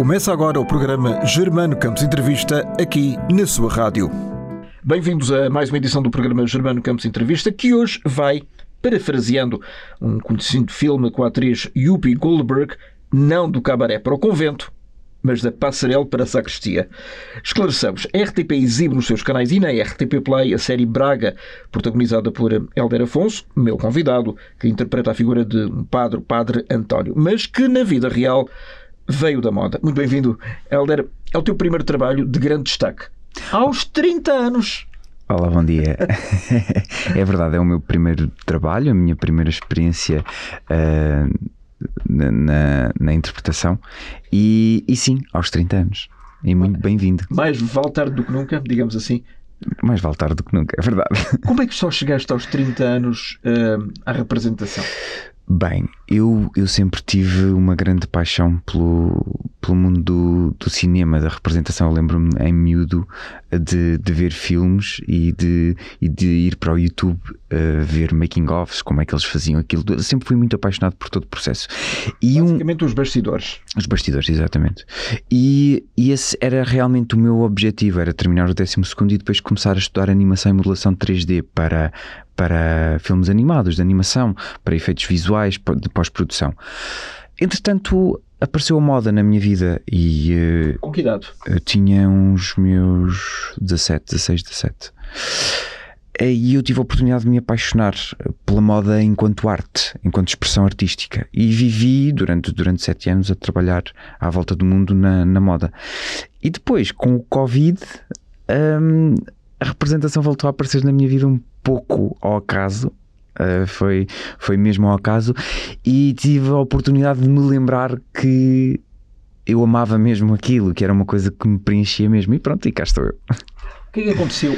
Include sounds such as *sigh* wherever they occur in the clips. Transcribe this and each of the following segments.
Começa agora o programa Germano Campos Entrevista, aqui na sua rádio. Bem-vindos a mais uma edição do programa Germano Campos Entrevista, que hoje vai, parafraseando um conhecido filme com a atriz Yuppie Goldberg, não do cabaré para o convento, mas da passarela para a sacristia. Esclareçamos, a RTP exibe nos seus canais e na RTP Play a série Braga, protagonizada por Helder Afonso, meu convidado, que interpreta a figura de um padre, padre António, mas que na vida real veio da moda. Muito bem-vindo, Helder. É o teu primeiro trabalho de grande destaque. Aos 30 anos. Olá, bom dia. *laughs* é verdade, é o meu primeiro trabalho, a minha primeira experiência uh, na, na, interpretação. E, e, sim, aos 30 anos. E muito bem-vindo. Mais vale tarde do que nunca, digamos assim. Mais vale tarde do que nunca, é verdade. Como é que só chegaste aos 30 anos uh, à representação? Bem, eu, eu sempre tive uma grande paixão pelo, pelo mundo do, do cinema, da representação. Eu lembro-me em miúdo de, de ver filmes e de, e de ir para o YouTube uh, ver making-offs, como é que eles faziam aquilo. Eu sempre fui muito apaixonado por todo o processo. E Basicamente um, os bastidores. Os bastidores, exatamente. E, e esse era realmente o meu objetivo, era terminar o 12 e depois começar a estudar animação e modelação 3D para, para filmes animados, de animação, para efeitos visuais, de pós-produção. Entretanto, apareceu a moda na minha vida e. Uh, Com que idade? Eu tinha uns meus 17, 16, 17. E eu tive a oportunidade de me apaixonar pela moda enquanto arte, enquanto expressão artística. E vivi durante, durante sete anos a trabalhar à volta do mundo na, na moda. E depois, com o Covid, um, a representação voltou a aparecer na minha vida um pouco ao acaso. Uh, foi, foi mesmo ao acaso e tive a oportunidade de me lembrar que eu amava mesmo aquilo, que era uma coisa que me preenchia mesmo. E pronto, e cá estou eu. O que é que aconteceu?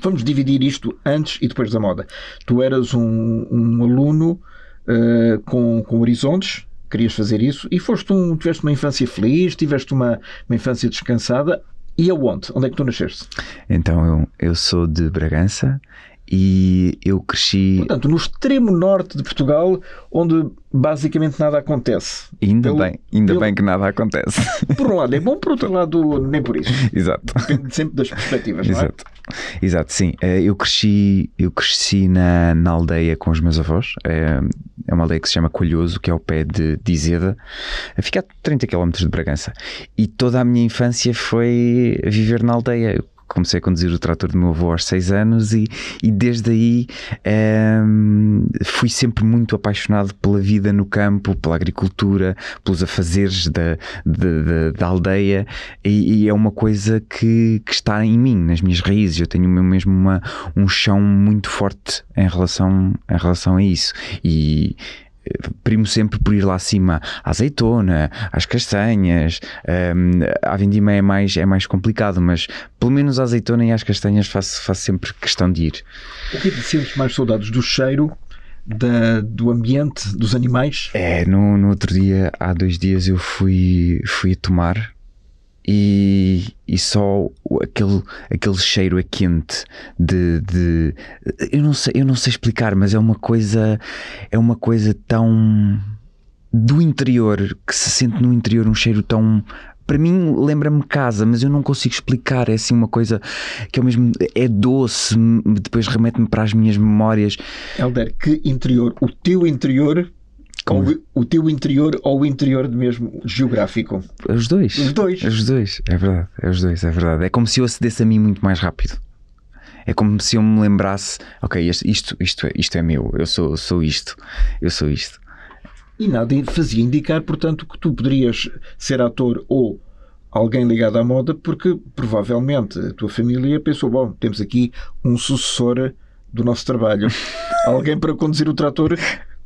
Vamos dividir isto antes e depois da moda. Tu eras um, um aluno uh, com, com horizontes, querias fazer isso e foste um, tiveste uma infância feliz, tiveste uma, uma infância descansada. E aonde? Onde é que tu nasceste? Então eu, eu sou de Bragança e eu cresci. Portanto, no extremo norte de Portugal, onde basicamente nada acontece. Ainda pelo, bem, ainda pelo... bem que nada acontece. *laughs* Por um lado é bom, por outro lado, nem por isso. *laughs* Exato. Depende sempre das perspectivas, não é? Exato. Exato, sim. Eh, eu cresci, eu cresci na, na aldeia com os meus avós. É, é uma aldeia que se chama Colhoso, que é ao pé de, de Izeda. Fica a 30 km de Bragança. E toda a minha infância foi viver na aldeia. Eu comecei a conduzir o trator do meu avô aos 6 anos e, e desde aí um, ehm, fui sempre muito apaixonado pela vida no campo, pela agricultura, pelos afazeres da, da, da aldeia e, e, é uma coisa que, que está em mim, nas minhas raízes. Eu tenho mesmo uma, um chão muito forte em relação, em relação a isso. E primo sempre por ir lá acima à azeitona, às castanhas. Um, à vindima é mais, é mais complicado, mas pelo menos à azeitona e às castanhas faço, faço sempre questão de ir. O que é que sentes mais saudades? Do cheiro? Da, do ambiente, dos animais? É, no, no outro dia, há dois dias, eu fui, fui a tomar e, e só aquele, aquele cheiro é quente de, de eu não sei eu não sei explicar mas é uma coisa é uma coisa tão do interior que se sente no interior um cheiro tão para mim lembra-me casa, mas eu não consigo explicar. É assim uma coisa que é mesmo é doce, depois remete-me para as minhas memórias. Helder, que interior? O teu interior ou o teu interior ou o interior mesmo geográfico? Os dois. Os dois. Os dois, é verdade. É os dois, é verdade. É como se eu acedesse a mim muito mais rápido. É como se eu me lembrasse, ok, isto, isto, isto, é, isto é meu, eu sou, sou isto, eu sou isto. E nada fazia indicar, portanto, que tu poderias ser ator ou alguém ligado à moda, porque provavelmente a tua família pensou: bom, temos aqui um sucessor do nosso trabalho, *laughs* alguém para conduzir o trator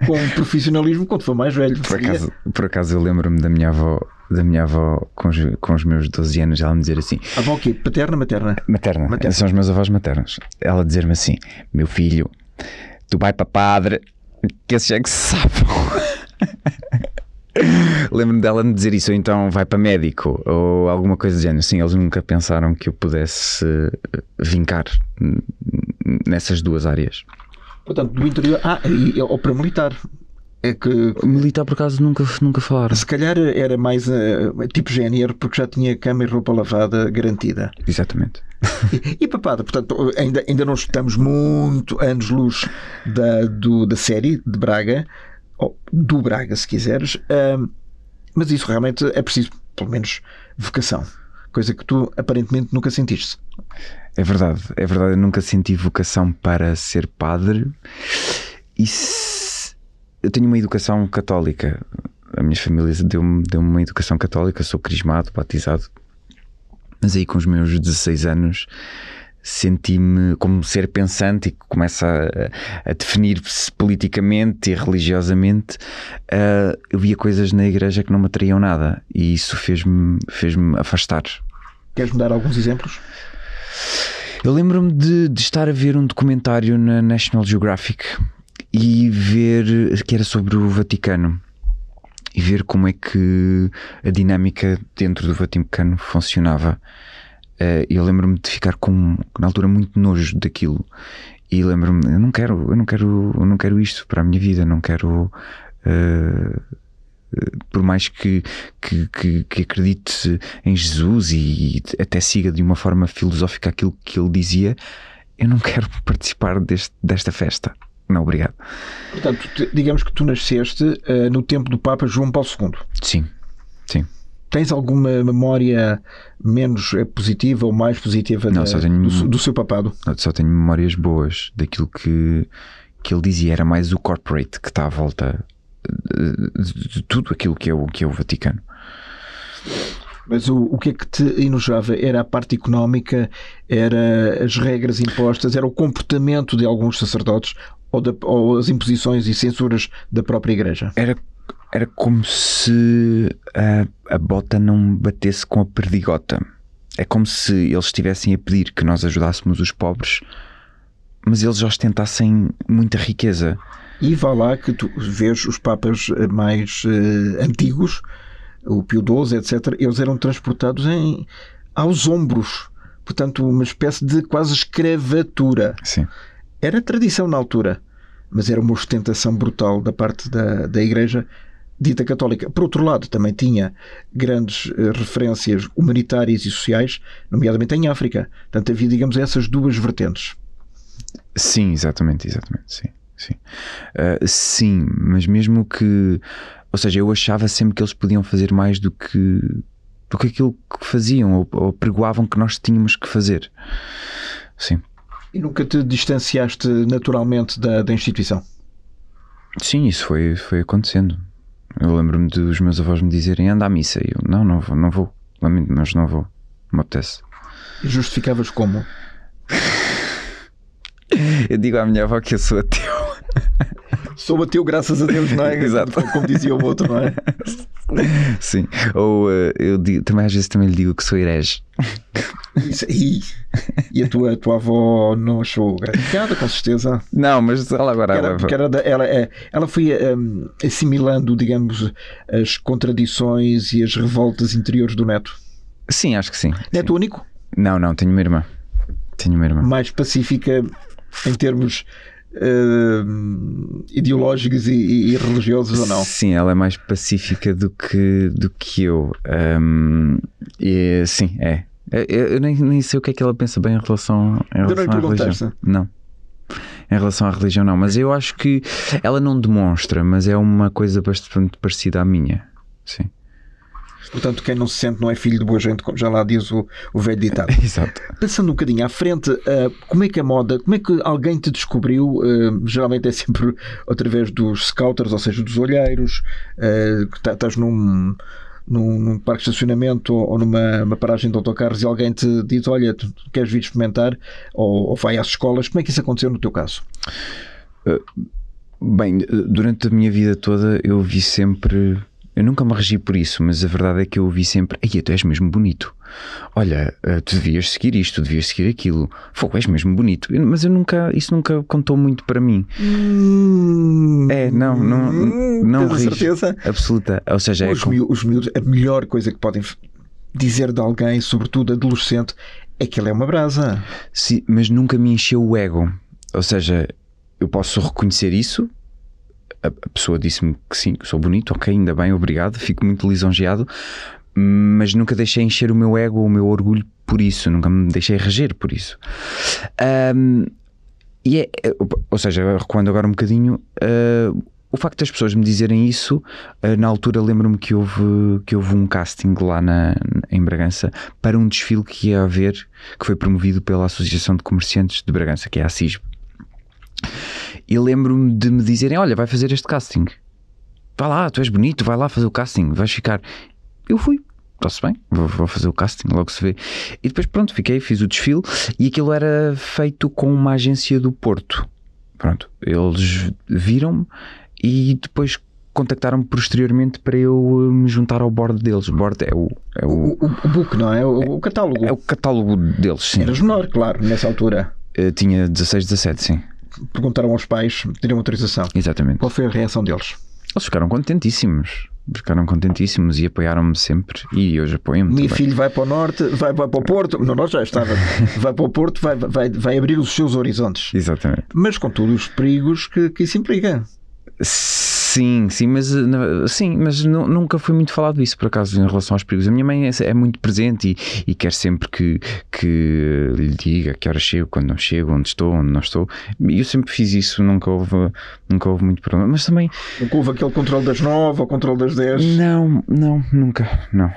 com profissionalismo quando for mais velho. Por acaso, por acaso eu lembro-me da minha avó, da minha avó com os, com os meus 12 anos, ela me dizer assim: Avó o quê? Paterna, materna? Materna. materna. São os meus avós maternos. Ela dizer-me assim: Meu filho, tu vai para padre, que esses é que se *laughs* Lembro-me dela me dizer isso, ou então vai para médico, ou alguma coisa do género. Sim, eles nunca pensaram que eu pudesse vincar nessas duas áreas. Portanto, do interior. Ah, e, ou para militar. É que, Militar, por acaso, nunca, nunca falaram. Se calhar era mais uh, tipo GNR, porque já tinha cama e roupa lavada garantida. Exatamente. E, e papada, portanto, ainda, ainda não estamos muito anos-luz da, do, da série de Braga, ou do Braga, se quiseres, uh, mas isso realmente é preciso, pelo menos, vocação. Coisa que tu aparentemente nunca sentiste. É verdade, é verdade. Eu nunca senti vocação para ser padre. E se eu tenho uma educação católica. A minha família deu-me deu uma educação católica, sou crismado, batizado. Mas aí com os meus 16 anos senti-me como ser pensante e que começa a, a definir-se politicamente e religiosamente. Uh, eu via coisas na igreja que não me atraíam nada e isso fez-me fez afastar. Queres-me dar alguns exemplos? Eu lembro-me de, de, estar a ver um documentário na National Geographic e ver que era sobre o Vaticano e ver como é que a dinâmica dentro do Vaticano funcionava. Eh, eu lembro-me de ficar com, na altura, muito nojo daquilo. E lembro-me, eu não quero, eu não quero, eu não quero isto para a minha vida, não quero. Uh, por mais que, que, que, que, acredite em Jesus e até siga de uma forma filosófica aquilo que ele dizia, eu não *laughs* quero participar deste, desta festa. Não, obrigado. Portanto, digamos que tu nasceste uh, no tempo do Papa João Paulo II. Sim, sim. Tens alguma memória menos eh, positiva ou mais positiva Não, da, tenho, do, do, seu papado? Só tenho memórias boas daquilo que, que ele dizia. Era mais o corporate que está à volta de, tudo aquilo que é o, que é o Vaticano. Mas o, o que é que te enojava? Era a parte económica, era as regras impostas, era o comportamento de alguns sacerdotes ou, da, ou as imposições e censuras da própria Igreja? Era, era como se a, a bota não batesse com a perdigota. É como se eles estivessem a pedir que nós ajudássemos os pobres, mas eles ostentassem muita riqueza. E vá lá que tu vês os papas mais uh, antigos o Pio XII, etc., eles eram transportados em, aos ombros. Portanto, uma espécie de quase escravatura. Sim. Era tradição na altura, mas era uma ostentação brutal da parte da, da Igreja dita católica. Por outro lado, também tinha grandes uh, referências humanitárias e sociais, nomeadamente em África. Portanto, havia, digamos, essas duas vertentes. Sim, exatamente, exatamente, sim. Sim, uh, sim mas mesmo que ou seja, eu achava sempre que eles podiam fazer mais do que, do que aquilo que faziam ou, ou pregoavam que nós tínhamos que fazer. Sim. E nunca te distanciaste naturalmente da, da instituição? Sim, isso foi, foi acontecendo. Eu lembro-me dos meus avós me dizerem anda à missa. E eu, não, não vou, não vou. Mas não vou. Não me apetece. E justificavas como? *laughs* eu digo à minha avó que eu sou ateu. *laughs* Sou ateu, graças a Deus, não é? *laughs* Exato. Como dizia o outro, não é? *laughs* Sim. Ou uh, eu digo, também às vezes também lhe digo que sou herege. Isso, e, e a tua, a tua avó não achou gratificada, com certeza. Não, mas ela agora. Era, era da, ela, é, ela foi um, assimilando, digamos, as contradições e as revoltas interiores do neto. Sim, acho que sim. Neto sim. único? Não, não, tenho uma irmã. Tenho uma irmã. Mais pacífica em termos uh, ideológicos e, e, religiosos ou não? Sim, ela é mais pacífica do que, do que eu. Um, e, sim, é. Eu, eu nem, nem, sei o que é que ela pensa bem em relação, em relação à religião. Não. Em relação à religião, não. Mas eu acho que ela não demonstra, mas é uma coisa bastante parecida à minha. Sim. Portanto, quem não se sente não é filho de boa gente, como já lá diz o, o velho ditado. *laughs* Exato. Pensando um bocadinho à frente, uh, como é que a moda, como é que alguém te descobriu? Uh, geralmente é sempre através dos scouters, ou seja, dos olheiros, uh, que estás num, num, num, parque de estacionamento ou numa paragem de autocarros e alguém te diz: Olha, tu queres vir experimentar? Ou, ou vai às escolas. Como é que isso aconteceu no teu caso? Bem, durante a minha vida toda eu vi sempre eu nunca me regi por isso, mas a verdade é que eu ouvi sempre: Ei, tu és mesmo bonito. Olha, eh, tu devias seguir isto, tu devias seguir aquilo. Fogo, és mesmo bonito. Mas eu nunca, isso nunca contou muito para mim. Hum, é, não, não, não Tens certeza? Absoluta. Ou seja, os, é miúdos, os miúdos, a melhor coisa que podem dizer de alguém, sobretudo adolescente, é que ele é uma brasa. Sim, mas nunca me encheu o ego. Ou seja, eu posso reconhecer isso a, pessoa disse-me que sim, que sou bonito, ok, ainda bem, obrigado, fico muito lisonjeado, mas nunca deixei encher o meu ego, o meu orgulho por isso, nunca me deixei reger por isso. Um, e é, ou seja, recuando agora um bocadinho, uh, o facto das pessoas me dizerem isso, uh, na altura lembro-me que houve, que houve um casting lá na, em Bragança para um desfile que ia haver, que foi promovido pela Associação de Comerciantes de Bragança, que é a CISB. E lembro-me de me dizerem: Olha, vai fazer este casting. Vai lá, tu és bonito, vai lá fazer o casting, vais ficar. Eu fui, está-se bem, vou, vou, fazer o casting, logo se vê. E depois, pronto, fiquei, fiz o desfile e aquilo era feito com uma agência do Porto. Pronto, eles viram-me e depois contactaram-me posteriormente para eu me juntar ao board deles. O board é o. É o, o, o book, não é? O, o catálogo. É o catálogo deles, sim. Eras menor, claro, nessa altura. Eu tinha 16, 17, sim. Perguntaram aos pais, teriam autorização. Exatamente. Qual foi a reação deles? Eles ficaram contentíssimos ficaram contentíssimos e apoiaram-me sempre e hoje apoiam-me. Meu filho vai para o norte, vai, vai para o Porto, no norte já estava, *laughs* vai para o Porto, vai, vai, vai abrir os seus horizontes. Exatamente. Mas com todos os perigos que, que isso implica. Sim, sim, mas, sim, mas nunca foi muito falado isso por acaso em relação aos perigos. A minha mãe é, é muito presente e, e, quer sempre que, que lhe diga que hora chego, quando não chego, onde estou, onde não estou. E eu sempre fiz isso, nunca houve, nunca houve muito problema. Mas também. Nunca houve aquele controle das nove ou controle das dez? Não, não, nunca, não,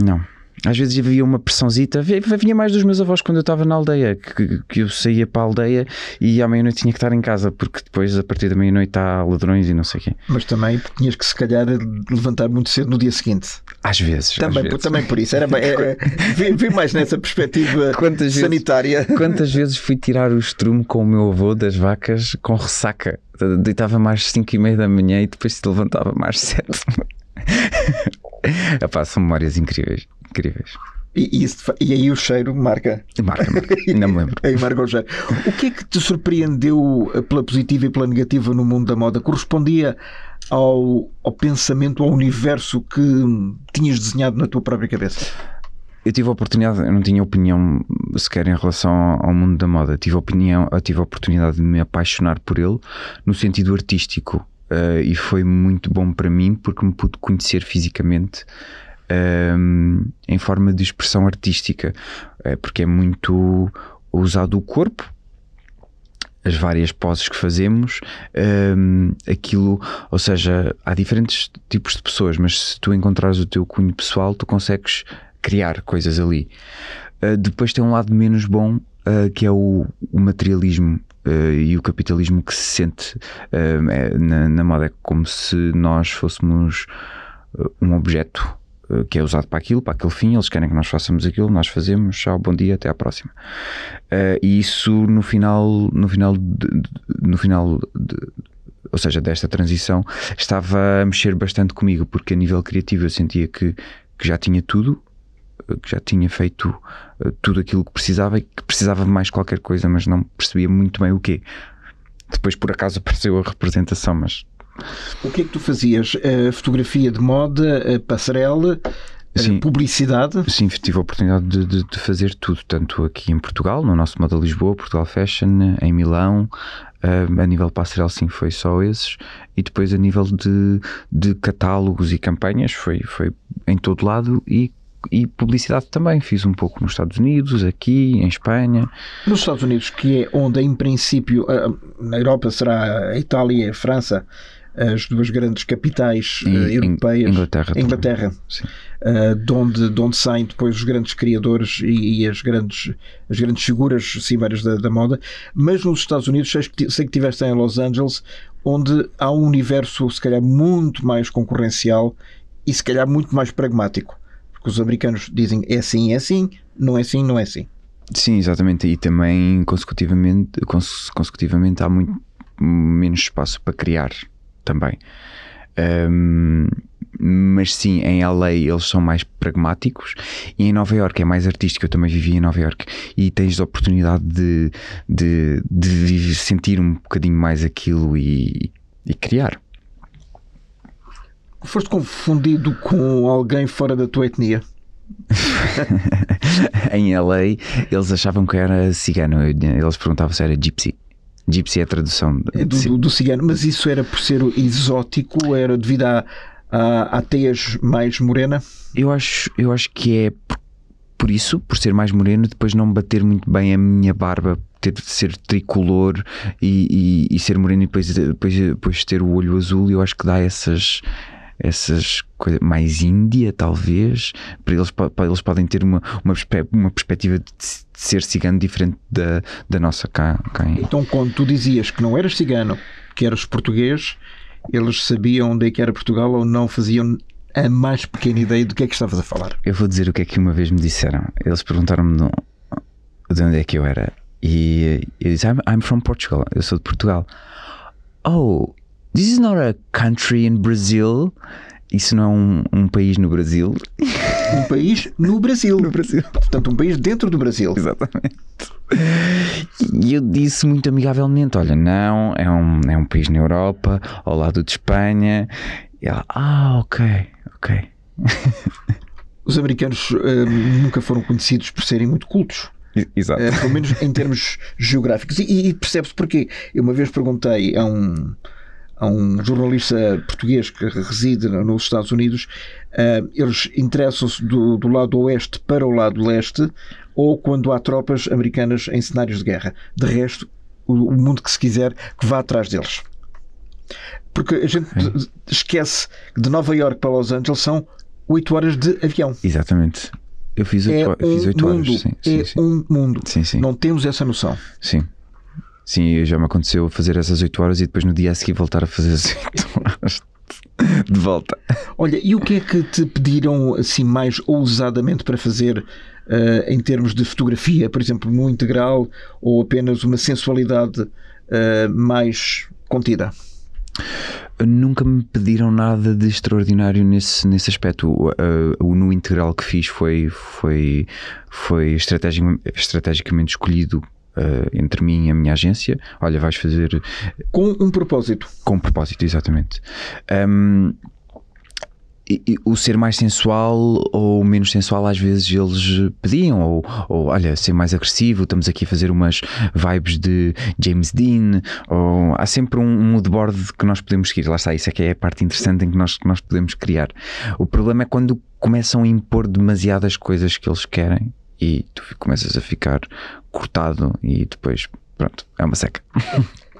não às vezes havia uma pressãozita, vinha mais dos meus avós quando eu estava na aldeia, que, que eu saía para a aldeia e à meia-noite tinha que estar em casa, porque depois a partir da meia-noite há ladrões e não sei o quê. Mas também tinhas que se calhar levantar muito cedo no dia seguinte. Às vezes. Também, às vezes. também por isso. Era, era, vi, vi, mais nessa perspectiva *laughs* quantas sanitária. Vezes, quantas vezes fui tirar o estrume com o meu avô das vacas com ressaca? Deitava mais 5 e meia da manhã e depois se levantava mais *laughs* 7. Epá, são memórias incríveis incríveis. E, isso, e aí o cheiro marca. Marca, marca. *laughs* Não me lembro. aí marca o cheiro. O que é que te surpreendeu pela positiva e pela negativa no mundo da moda? Correspondia ao, ao pensamento, ao universo que tinhas desenhado na tua própria cabeça? eu tive a oportunidade, eu não tinha opinião sequer em relação ao mundo da moda, tive a, opinião, eu tive a oportunidade de me apaixonar por ele no sentido artístico uh, e foi muito bom para mim porque me pude conhecer fisicamente um, em forma de expressão artística, é, porque é muito usado o corpo, as várias poses que fazemos, um, aquilo, ou seja, há diferentes tipos de pessoas, mas se tu encontrares o teu cunho pessoal, tu consegues criar coisas ali. Uh, depois tem um lado menos bom, uh, que é o, o materialismo. Uh, e o capitalismo que se sente é, na, na moda é como se nós fôssemos um objeto que é usado para aquilo, para aquele fim, eles querem que nós façamos aquilo, nós fazemos, tchau, bom dia, até à próxima. Uh, e isso no final, no final, de, no final de, ou seja, desta transição, estava a mexer bastante comigo, porque a nível criativo eu sentia que, que já tinha tudo, eh, que já tinha feito tudo aquilo que precisava e que precisava de mais qualquer coisa, mas não percebia muito bem o quê. Depois, por acaso, *laughs* apareceu a representação, mas o que é que tu fazias? Uh, fotografia de moda, uh, passarela, eh, Sim. publicidade? Sim, tive a oportunidade de, de, de, fazer tudo, tanto aqui em Portugal, no nosso Moda Lisboa, Portugal Fashion, em Milão, uh, a nível passarela sim foi só esses, e depois a nível de, de catálogos e campanhas foi, foi em todo lado e e publicidade também. Fiz um pouco nos Estados Unidos, aqui, em Espanha. Nos Estados Unidos, que é onde em princípio, na Europa será a Itália e a França, as duas grandes capitais e, uh, europeias. Inglaterra. Inglaterra. Uh, de, onde, de onde saem depois os grandes criadores e, e as, grandes, as grandes figuras cimeiras da, da, moda. Mas nos Estados Unidos, sei que, sei que tiveste em Los Angeles, onde há um universo, se calhar, muito mais concorrencial e, se calhar, muito mais pragmático. Porque os americanos dizem é assim, é assim, não é assim, não é assim. Sim, exatamente. E também, consecutivamente, consecutivamente há muito menos espaço para criar também. Um, mas sim, em LA eles são mais pragmáticos e em Nova York é mais artístico. Eu também vivi em Nova York e tens a oportunidade de, de, de sentir um bocadinho mais aquilo e, e criar. Foste confundido com alguém fora da tua etnia? *laughs* em LA eles achavam que era cigano. Eles perguntavam se era gypsy. Gypsy é a tradução é do, do, do, cigano, mas isso era por ser exótico, era devido à, à, à teias mais morena? Eu acho, eu acho que é por, por isso, por ser mais moreno, depois não bater muito bem a minha barba ter de ser tricolor e, e, e, ser moreno e depois, depois, depois ter o olho azul, eu acho que dá essas essas coisas mais índia, talvez. Para eles, para eles podem ter uma, uma, uma perspectiva de ser cigano diferente da, da nossa cá, cá em... Então, quando tu dizias que não eras cigano, que eras português, eles sabiam onde é que era Portugal ou não faziam a mais pequena ideia do que é que estavas a falar? Eu vou dizer o que é que uma vez me disseram. Eles perguntaram-me de onde é que eu era. E eu disse: I'm, I'm from Portugal. Eu sou de Portugal. Oh, This is not a country in Brazil. Isso não é um, um país no Brasil. Um país no Brasil. *laughs* No Brasil. Portanto, um país dentro do Brasil. Exatamente. E eu disse muito amigavelmente: olha, não, é um, é um país na Europa, ao lado de Espanha. E ela, ah, ok, ok. Os americanos uh, nunca foram conhecidos por serem muito cultos. Exato. Uh, pelo menos em termos *laughs* geográficos. E, e percebe-se porquê. Eu uma vez perguntei a um a um jornalista português que reside nos Estados Unidos, uh, eles interessam-se do, do lado oeste para o lado leste ou quando há tropas americanas em cenários de guerra. De resto, o, mundo que se quiser que vá atrás deles. Porque a gente Sim. esquece que de Nova York para Los Angeles são 8 horas de avião. Exatamente. Eu fiz 8, é fiz 8 um horas. Mundo, sim, é sim, um mundo. Sim, sim. Não temos essa noção. Sim. Sim, já me aconteceu fazer essas 8 horas e depois no dia a seguir voltar a fazer as 8 horas de volta. Olha, e o que é que te pediram assim mais ousadamente para fazer uh, em termos de fotografia, por exemplo, no integral ou apenas uma sensualidade uh, mais contida? Nunca me pediram nada de extraordinário nesse, nesse aspecto. O, uh, o no integral que fiz foi, foi, foi estrategicamente escolhido uh, entre mim e a minha agência. Olha, vais fazer. Com um propósito. Com um propósito, exatamente. Um, e, e, o ser mais sensual ou menos sensual às vezes eles pediam ou, ou olha ser mais agressivo estamos aqui a fazer umas vibes de James Dean ou há sempre um moodboard que nós podemos seguir lá está isso é que é a parte interessante em que nós, que nós podemos criar o problema é quando começam a impor demasiadas coisas que eles querem e tu começas a ficar cortado e depois, pronto, é uma seca.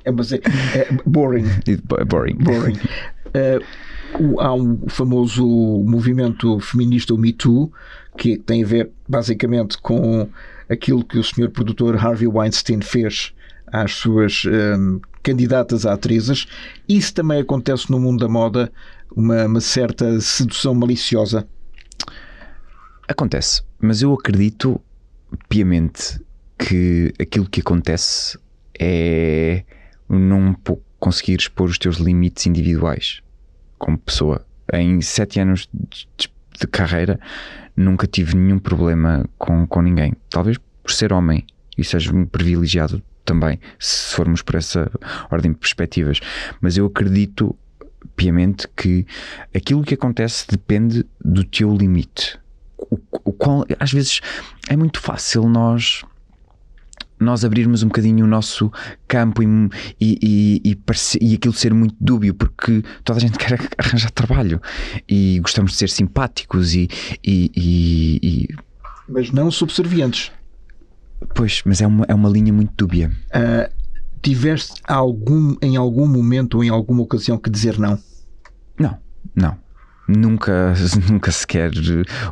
É uma seca. É boring. *laughs* É boring. boring. Uh, há um famoso movimento feminista, o Me Too, que tem a ver basicamente com aquilo que o senhor produtor Harvey Weinstein fez às suas um, candidatas a atrizes. Isso também acontece no mundo da moda, uma, uma certa sedução maliciosa. Acontece, mas eu acredito piamente que aquilo que acontece é não conseguir expor os teus limites individuais como pessoa. Em sete anos de, carreira nunca tive nenhum problema com, com ninguém. Talvez por ser homem e seja um privilegiado também, se formos por essa ordem de perspectivas. Mas eu acredito piamente que aquilo que acontece depende do teu limite o, o qual às vezes é muito fácil nós nós abrirmos um bocadinho o nosso campo e, e, e, e, aquilo ser muito dúbio, porque toda a gente *laughs* quer arranjar trabalho e gostamos de ser simpáticos e. e mas não subservientes. Pois, mas é uma, é uma linha muito dúbia. Uh, tiveste algum, em algum momento ou em alguma ocasião que dizer não? Não, não nunca, *laughs* nunca sequer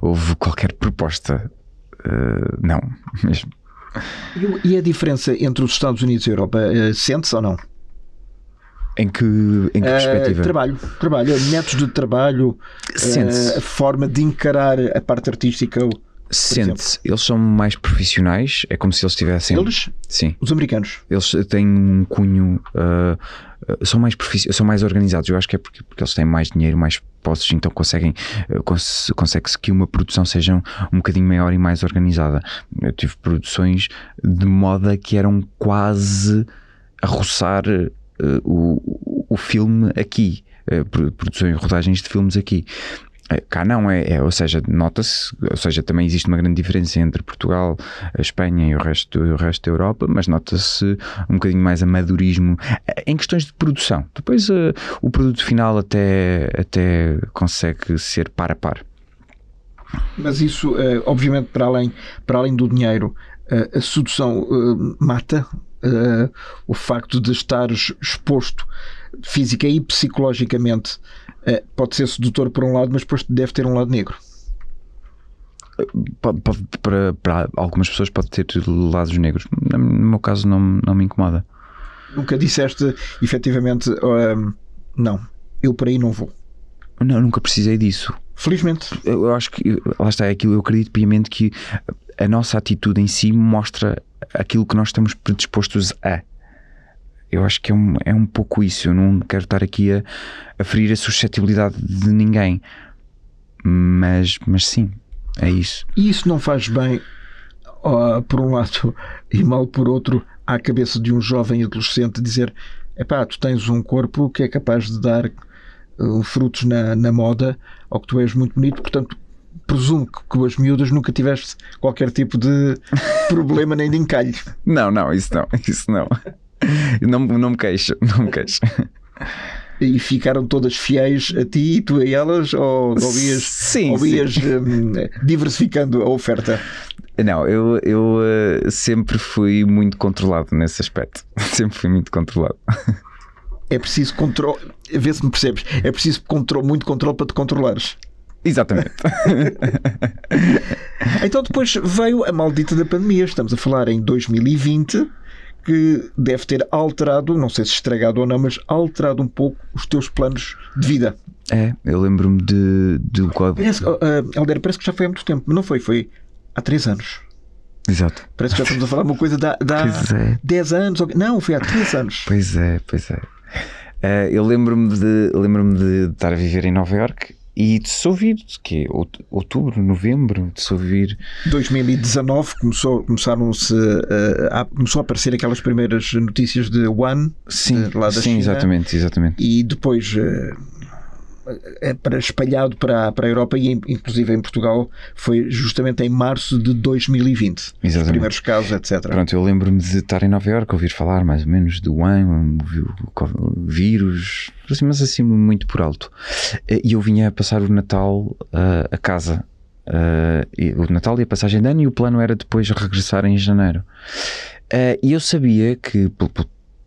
houve qualquer proposta. Uh, não, mesmo. E a diferença entre os Estados Unidos e a Europa, uh, sente-se ou não? Em que, em que uh, perspectiva? Trabalho, trabalho, métodos de trabalho, a forma de encarar a parte artística. Sente-se, eles são mais profissionais, é como se eles tivessem. Eles? Sim. Os americanos. Eles têm um cunho. Uh, são, mais são mais organizados. Eu acho que é porque, porque eles têm mais dinheiro, mais posses, então conseguem. Uh, cons consegue-se que uma produção seja um, um bocadinho maior e mais organizada. Eu tive produções de moda que eram quase a roçar uh, o, o filme aqui. produções, rodagens de filmes aqui cá não, é, é ou seja, nota-se, ou seja, também existe uma grande diferença entre Portugal, a Espanha e o resto, o resto da Europa, mas nota-se um bocadinho mais amadorismo eh, em questões de produção. Depois uh, o produto final até, até consegue ser par a par. Mas isso, uh, obviamente, para além, para além do dinheiro, uh, a sedução mata o facto de estar exposto física e psicologicamente é, pode ser sedutor por um lado, mas depois deve ter um lado negro. Pode, para, para, algumas pessoas pode ter lados negros. No meu caso, não, não me incomoda. Nunca disseste efetivamente um, não, eu por aí não vou. Não, nunca precisei disso. Felizmente. Eu acho que lá está, é aquilo, eu acredito piamente que a nossa atitude em si mostra aquilo que nós estamos predispostos a. Eu acho que é um, é um pouco isso. Eu não quero estar aqui a, a ferir a suscetibilidade de ninguém. Mas, mas sim, é isso. E isso não faz bem, por um lado, e mal por outro, à cabeça de um jovem adolescente dizer: epá, tu tens um corpo que é capaz de dar uh, frutos na, na moda, ou que tu és muito bonito, portanto, presumo que com as miúdas nunca tiveste qualquer tipo de *laughs* problema nem de encalhe. Não, não, isso não, isso não. *laughs* não, não me queixo, *laughs* não me queixo. E ficaram todas fiéis a ti, tu a elas, ou, ou ias, sim, ou ias sim. Um, diversificando a oferta? Não, eu, eu uh, sempre fui muito controlado nesse aspecto. *laughs* Sempre fui muito controlado. É preciso controle, vê se me percebes, é preciso muito controle para te controlares. Exatamente. então depois veio a maldita da pandemia. Estamos a falar em 2020 que deve ter alterado, não sei se estragado ou não, mas alterado um pouco os teus planos de vida. É, eu lembro-me de, de parece, uh, parece que já foi há muito tempo, mas não foi, foi há 3 anos. Exato. Parece que já estamos a falar uma coisa de, de há é. 10 anos. Não, foi há 3 anos. Pois é, pois é. Uh, eu lembro-me de, lembro de estar a viver em Nova York e de se ouvir, que outubro, novembro, de se ouvir. 2019 começou, começaram-se uh, a, começou a aparecer aquelas primeiras notícias de One, sim, de, lá da sim, China, exatamente, exatamente. E depois é para, espalhado para, para a Europa e inclusive em Portugal foi justamente em março de 2020 Exatamente. os primeiros casos, etc. Pronto, eu lembro-me de estar em Nova Iorque ouvir falar mais ou menos do Wuhan, o vírus, assim, mas assim muito por alto. E eu vinha passar o Natal uh, a casa. Uh, o Natal e a passagem de ano e o plano era depois regressar em janeiro. E eu sabia que, por,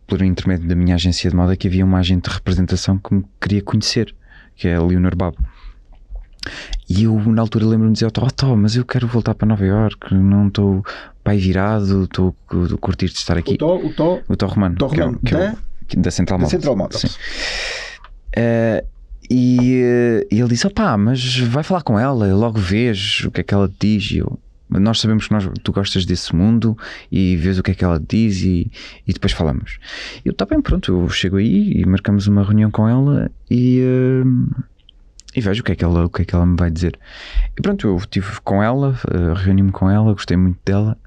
por intermédio da minha agência de moda, que havia uma agente de representação que me queria conhecer que é a Leonor Babo. E eu, na altura, lembro-me de dizer: Oh, Tó, mas eu quero voltar para Nova York, não estou pai virado, estou a curtir de estar aqui. O Tó, o Tó, o Tó Romano, Tó Romano que é, da, que é o, da Central Models. Central Models. Sim. Uh, e, uh, e, ele disse: Opá, mas vai falar com ela, logo vês o que é que ela diz. E eu, nós sabemos que nós, tu gostas desse mundo e vês o que é que ela diz e, e depois falamos. Eu, tá bem, pronto, eu chego aí e marcamos uma reunião com ela e, uh, e vejo o que, é que ela, o que é que ela me vai dizer. E pronto, eu estive com ela, uh, reuni-me com ela, gostei muito dela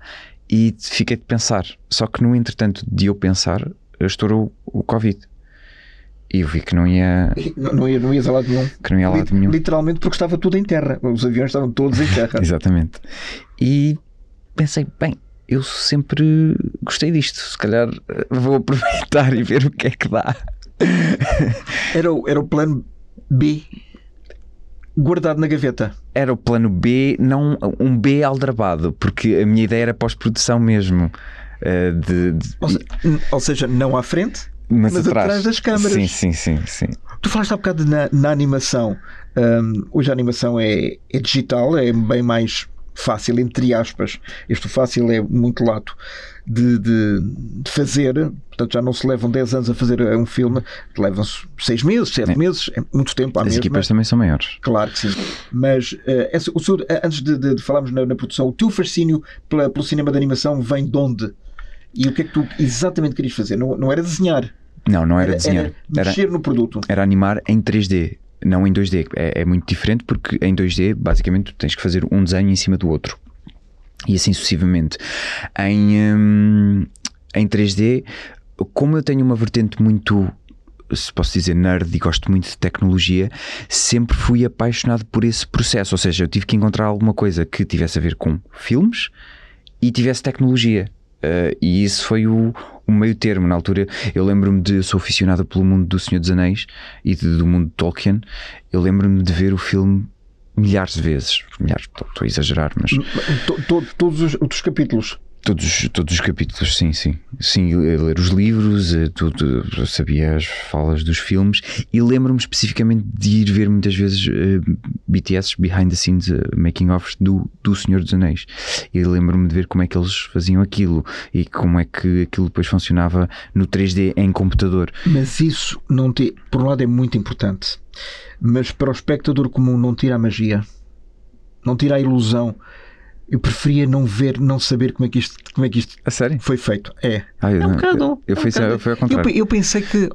e fiquei de pensar. Só que no entretanto de eu pensar, estourou o Covid. E eu vi que não ia. Não, não, ia, não ia a lado nenhum. Que não ia a lado nenhum. Literalmente porque estava tudo em terra. Os aviões estavam todos em terra. *laughs* Exatamente. E pensei, bem, eu sempre gostei disto. Se calhar eh, vou aproveitar *laughs* e ver o que é que dá. Era o, era o plano B guardado na gaveta. Era o plano B, não um B aldrabado, porque a minha ideia era pós-produção mesmo. Uh, de, de... Ou, ou seja, não à frente, mas, mas atrás. atrás. das câmaras. Sim, sim, sim, sim. Tu falaste há bocado na, na animação. Um, hoje a animação é, é digital, é bem mais fácil, entre aspas. Este fácil é muito lato de, de, de, fazer. Portanto, já não se levam 10 anos a fazer um filme, levam-se 6 meses, 7 é. meses, é muito tempo à As mesma. equipas também são maiores. Claro que sim. Mas uh, o senhor, antes de, de, de falarmos na, na, produção, o teu fascínio pela, pelo cinema de animação vem de onde? E o que é que tu exatamente querias fazer? Não, não era desenhar. Não, não era, era desenhar. Era mexer era, no produto. Era animar em 3D, não em 2D. É, é, muito diferente porque em 2D, basicamente, tens que fazer um desenho em cima do outro. E assim sucessivamente. Em, hum, em 3D, como eu tenho uma vertente muito se posso dizer, nerd e gosto muito de tecnologia, sempre fui apaixonado por esse processo. Ou seja, eu tive que encontrar alguma coisa que tivesse a ver com filmes e tivesse tecnologia. Uh, e isso foi o, o, meio termo. Na altura, eu lembro-me de. Sou aficionado pelo mundo do Senhor dos Anéis e de, do mundo de Tolkien. Eu lembro-me de ver o filme milhares de vezes. Milhares, estou a exagerar, mas. Todos os, os capítulos. Todos, todos os capítulos, sim, sim. Sim, ler os livros, eh, tudo, sabia as falas dos filmes e lembro-me especificamente de ir ver muitas vezes uh, eh, BTS behind the scenes uh, making offs do, do Senhor dos Anéis. E lembro-me de ver como é que eles faziam aquilo e como é que aquilo depois funcionava no 3D em computador. Mas isso, não te, por um lado, é muito importante, mas para o espectador comum não tira a magia, não tira a ilusão eu preferia não ver, não saber como é que isto, como é que isto foi feito. É. Ah, eu, é um bocado. Eu, eu, é um fui, bocado. ao contrário. Eu, eu, pensei que,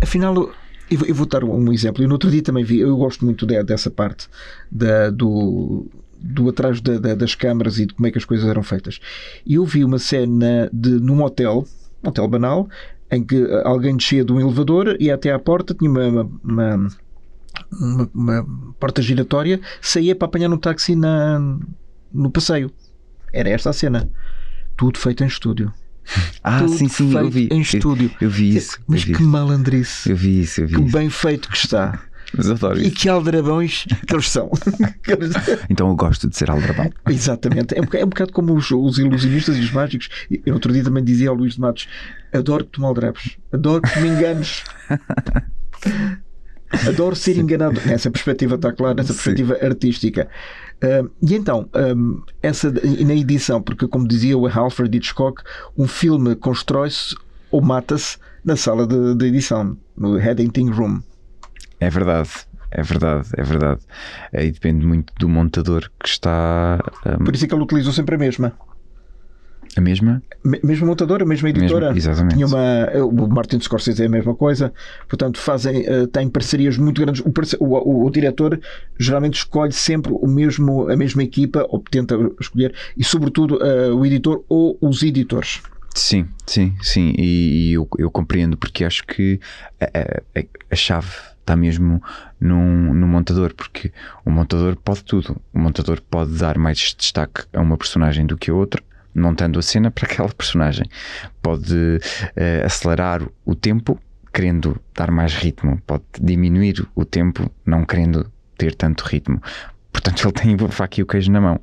afinal, eu, eu vou dar um exemplo. Eu no outro dia também vi, eu gosto muito de, dessa parte da, do, do atrás da, da, das câmaras e de como é que as coisas eram feitas. E eu vi uma cena de, num hotel, um hotel banal, em que alguém descia de um elevador e até à porta tinha uma, uma, uma, uma, uma porta giratória, saía para apanhar um táxi na, no passeio. Era esta a cena. Tudo feito em estúdio. *laughs* Ah, Tudo sim, sim, eu vi. Em estúdio. Eu, eu vi isso. Mas vi que malandrice. Eu vi isso, eu vi Que isso. bem feito que está. *laughs* Mas adoro e que aldrabões que eles são. *laughs* então eu gosto de ser aldrabão. Exatamente. É um, bocado, é um bocado como os, os, ilusionistas e os mágicos. Eu outro dia também dizia ao Luís de Matos: adoro que tu me aldrabes, adoro que me enganes. Adoro ser enganado. Nessa perspectiva está claro, nessa perspectiva Sim. artística. Uh, e então, um, essa, na edição, porque como dizia o Alfred Hitchcock, um filme constrói-se ou mata-se na sala de, de, edição, no editing room. É verdade. É verdade, é verdade. Aí depende muito do montador que está. Um... Por isso é que ele utilizou sempre a mesma. A mesma? Mesma montadora, a mesma editora. Mesmo, exatamente. Tinha uma, o Martin Scorsese é a mesma coisa. Portanto, fazem, uh, têm parcerias muito grandes. O, o, o, o, diretor geralmente escolhe sempre o mesmo, a mesma equipa, ou tenta escolher, e sobretudo uh, o editor ou os editores. Sim, sim, sim. E, e eu, eu, compreendo porque acho que a, a, a chave está mesmo num, no montador, porque o montador pode tudo. O montador pode dar mais destaque a uma personagem do que a outra montando a cena *laughs* para aquela personagem. Pode uh, acelerar o tempo, querendo dar mais ritmo, pode diminuir o tempo, não querendo ter tanto ritmo. Portanto, *laughs* ele tem a faca e o queijo na mão.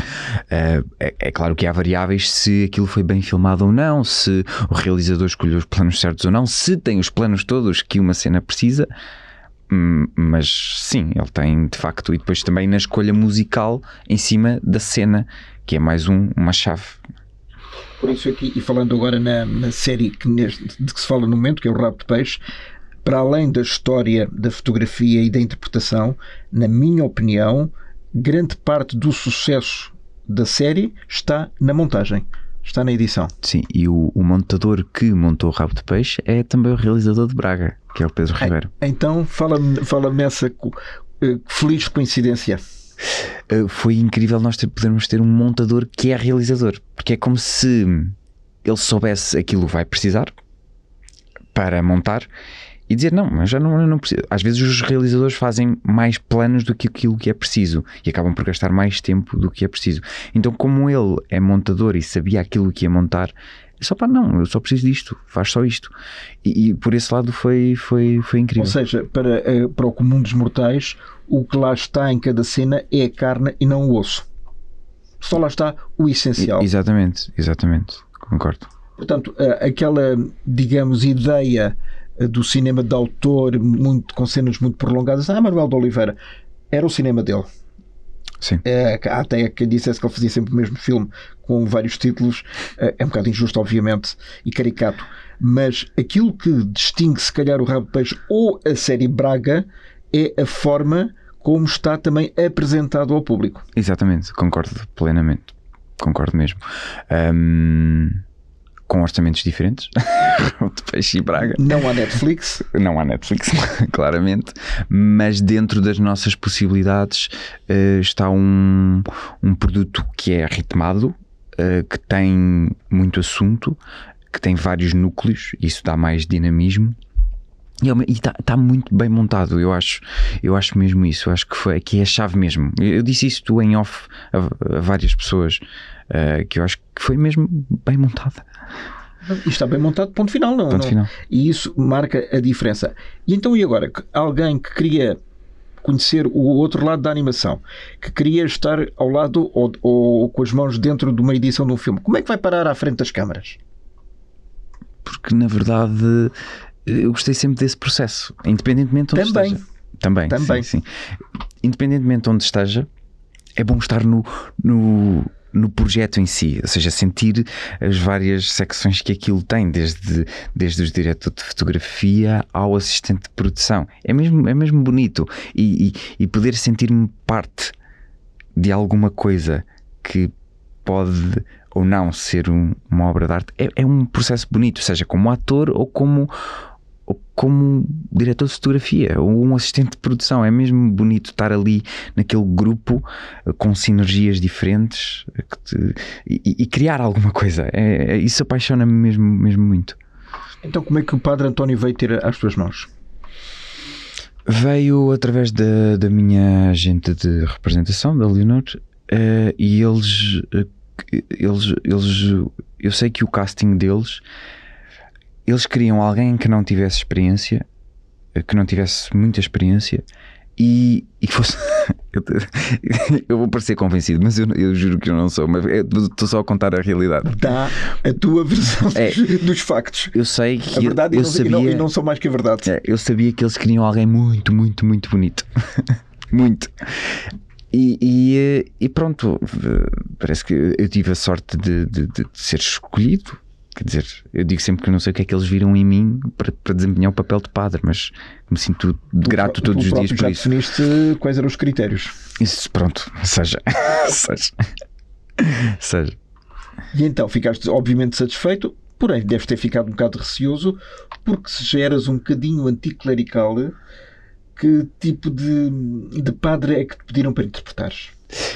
Uh, é, é, claro que há variáveis se aquilo foi bem filmado ou não, se o realizador escolheu os planos certos ou não, se tem os planos todos que uma cena precisa. Hum, mas sim, ele tem de facto, e depois também na escolha musical em cima da cena que é mais um, uma chave. Por isso aqui, e falando agora na, na série que neste, de que se fala no momento, que é o Rabo de Peixe, para além da história, da fotografia e da interpretação, na minha opinião, grande parte do sucesso da série está na montagem. Está na edição. Sim, e o, o montador que montou o Rabo de Peixe é também o realizador de Braga, que é o Pedro Ribeiro. Então, fala-me fala essa uh, feliz coincidência. Eh, foi incrível nós ter, podermos ter um montador que é realizador, porque é como se ele soubesse aquilo que vai precisar para montar e dizer não, mas já não, não preciso. Às vezes os realizadores fazem mais planos do que aquilo que é preciso e acabam por gastar mais tempo do que é preciso. Então, como ele é montador e sabia aquilo que ia montar, é só para não, eu só preciso disto, faz só isto. E, e, por esse lado foi, foi, foi incrível. Ou seja, para, eh, para o comum dos mortais, o que lá está em cada cena é a carne e não o osso. Só lá está o essencial. Exatamente, exatamente, concordo. Portanto, aquela, digamos, ideia eh, do cinema de autor muito, com cenas muito prolongadas, ah, Manuel de Oliveira, era o cinema dele. Sim. É, até quem dissesse que ele fazia sempre o mesmo filme com vários títulos é, é um bocado injusto, obviamente, e caricato. Mas aquilo que distingue, se calhar, o Rabo de Peixe ou a série Braga é a forma como está também apresentado ao público. Exatamente, concordo plenamente. Concordo mesmo. Um, com orçamentos diferentes, *laughs* de Peixe e Braga. Não há Netflix. Não há Netflix, *laughs* claramente, mas dentro das nossas possibilidades uh, está um, um produto que é ritmado, uh, que tem muito assunto, que tem vários núcleos, isso dá mais dinamismo E está tá muito bem montado, eu acho. Eu acho mesmo isso. Eu acho que, foi, que é a chave mesmo. Eu, eu disse isto em off a, a várias pessoas, uh, que eu acho que foi mesmo bem montada. E está bem montado, ponto final, não, ponto não. Final. E isso marca a diferença. E então, e agora? Alguém que queria conhecer o outro lado da animação, que queria estar ao lado ou, ou com as mãos dentro de uma edição de um filme, como é que vai parar à frente das câmaras? Porque na verdade eu gostei sempre desse processo, independentemente de onde Também. esteja. Também. Também. Sim, sim. Independentemente de onde esteja, é bom estar no, no, no projeto em si, ou seja, sentir as várias secções que aquilo tem, desde, desde os diretores de fotografia ao assistente de produção. É mesmo, é mesmo bonito e, e, e poder sentir-me parte de alguma coisa que pode ou não ser um, uma obra de arte é, é um processo bonito, seja como ator ou como como diretor de fotografia ou um assistente de produção. É mesmo bonito estar ali naquele grupo eh, com sinergias diferentes eh, te, e, e, criar alguma coisa. É, é, isso apaixona-me mesmo, mesmo muito. Então, como é que o Padre António veio ter às tuas mãos? Veio através da, da minha agente de representação, da Leonor, uh, e eles, eles, eles. Eu sei que o casting deles eles queriam alguém que não tivesse experiência, que não tivesse muita experiência e, e que fosse. *laughs* *laughs* eu vou parecer convencido, mas eu, eu, juro que eu não sou, mas estou só a contar a realidade. Dá a tua versão é, dos factos. Eu sei que. A verdade eu, eu não, sabia, e, não, e não sou mais que a verdade. É, eu sabia que eles queriam alguém muito, muito, muito bonito. *laughs* muito. E, e, e, pronto, parece que eu tive a sorte de, de, de ser escolhido Quer dizer, eu digo sempre que eu não sei o que é que eles viram em mim para, para desempenhar o papel de padre, mas me sinto grato todos os dias por já isso. definiste quais eram os critérios. Isso, pronto, seja. *laughs* seja. seja. E então ficaste obviamente satisfeito, porém deves ter ficado um bocado receoso, porque se já eras um bocadinho anticlerical, que tipo de, de padre é que te pediram para interpretares?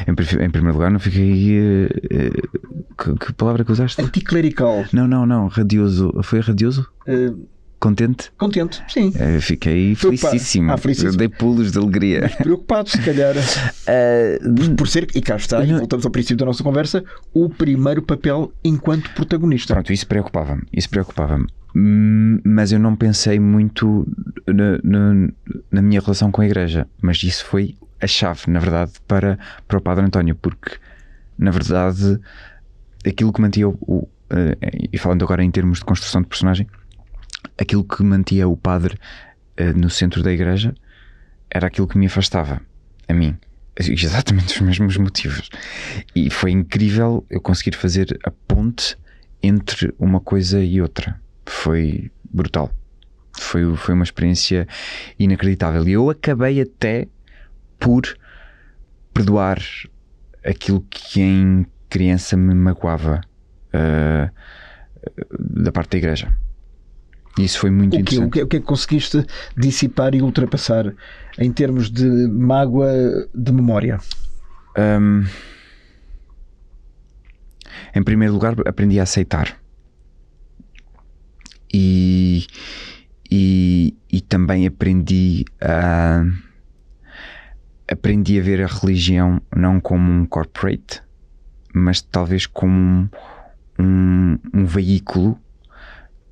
Em, em primeiro lugar, não fiquei. Uh, que, que, palavra que usaste? Anticlerical. Não, não, não. Radioso. Foi radioso? Uh, contente? Contente, sim. Uh, fiquei felicíssimo. Ah, felicíssimo. Dei pulos de alegria. Preocupado, se calhar. *laughs* por, por, ser, e cá está, não... voltamos ao princípio da nossa conversa, o primeiro papel enquanto protagonista. Pronto, isso preocupava-me. Isso preocupava-me. Hum, mas eu não pensei muito na, na, na minha relação com a igreja. Mas isso foi a chave, na verdade, para, para o Padre António, porque na verdade aquilo que mantia o, o uh, e falando agora em termos de construção de personagem, aquilo que mantia o padre uh, no centro da igreja era aquilo que me afastava a mim. Exatamente os mesmos motivos. E foi incrível eu conseguir fazer a ponte entre uma coisa e outra. Foi brutal. Foi, foi uma experiência inacreditável. E eu acabei até por perdoar aquilo que em criança me magoava uh, da parte da igreja. Isso foi muito o que, interessante. O que, o que é que conseguiste dissipar e ultrapassar em termos de mágoa de memória? Um, em primeiro lugar, aprendi a aceitar. E, e, e também aprendi a aprendi a ver a religião não como um corporate, mas talvez como um, um veículo